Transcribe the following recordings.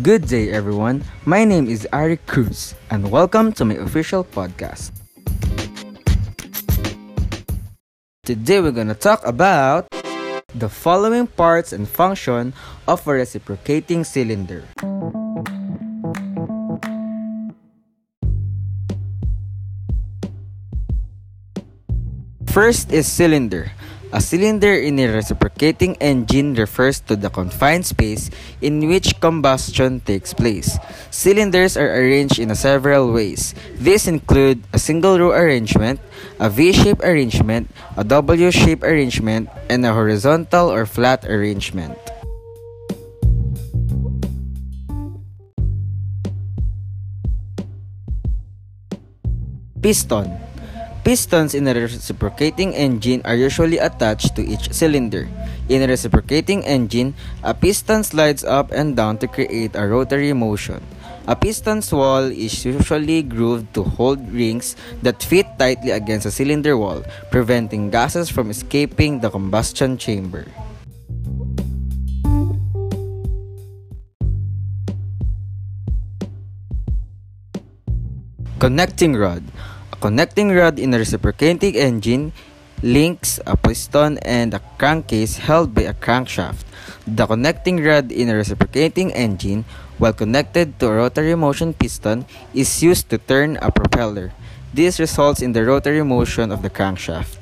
Good day, everyone. My name is Aric Cruz, and welcome to my official podcast. Today, we're gonna talk about the following parts and function of a reciprocating cylinder. First is cylinder. A cylinder in a reciprocating engine refers to the confined space in which combustion takes place. Cylinders are arranged in several ways. These include a single row arrangement, a V-shaped arrangement, a W-shaped arrangement, and a horizontal or flat arrangement. Piston Pistons in a reciprocating engine are usually attached to each cylinder. In a reciprocating engine, a piston slides up and down to create a rotary motion. A piston's wall is usually grooved to hold rings that fit tightly against a cylinder wall, preventing gases from escaping the combustion chamber. Connecting rod connecting rod in a reciprocating engine links a piston and a crankcase held by a crankshaft. The connecting rod in a reciprocating engine, while connected to a rotary motion piston, is used to turn a propeller. This results in the rotary motion of the crankshaft.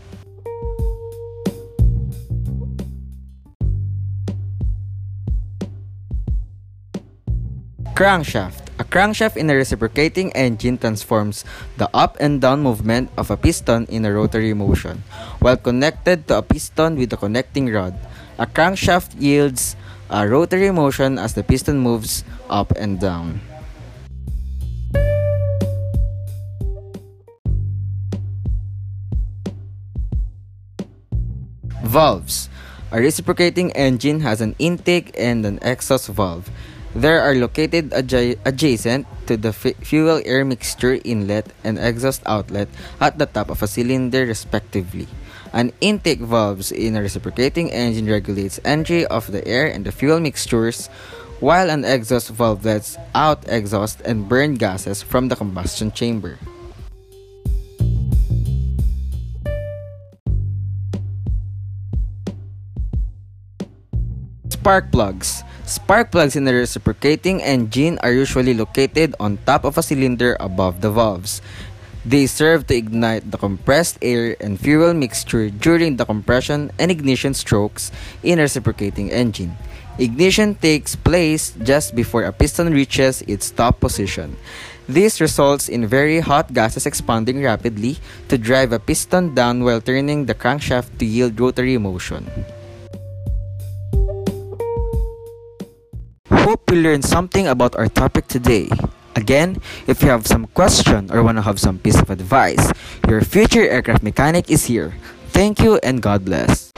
Crankshaft a crankshaft in a reciprocating engine transforms the up and down movement of a piston in a rotary motion. While connected to a piston with a connecting rod, a crankshaft yields a rotary motion as the piston moves up and down. Valves. A reciprocating engine has an intake and an exhaust valve. They are located adja- adjacent to the f- fuel air mixture inlet and exhaust outlet at the top of a cylinder respectively. An intake valve in a reciprocating engine regulates entry of the air and the fuel mixtures, while an exhaust valve lets out exhaust and burn gases from the combustion chamber. Spark plugs. Spark plugs in a reciprocating engine are usually located on top of a cylinder above the valves. They serve to ignite the compressed air and fuel mixture during the compression and ignition strokes in a reciprocating engine. Ignition takes place just before a piston reaches its top position. This results in very hot gases expanding rapidly to drive a piston down while turning the crankshaft to yield rotary motion. Hope you learned something about our topic today. Again, if you have some question or want to have some piece of advice, your future aircraft mechanic is here. Thank you and God bless.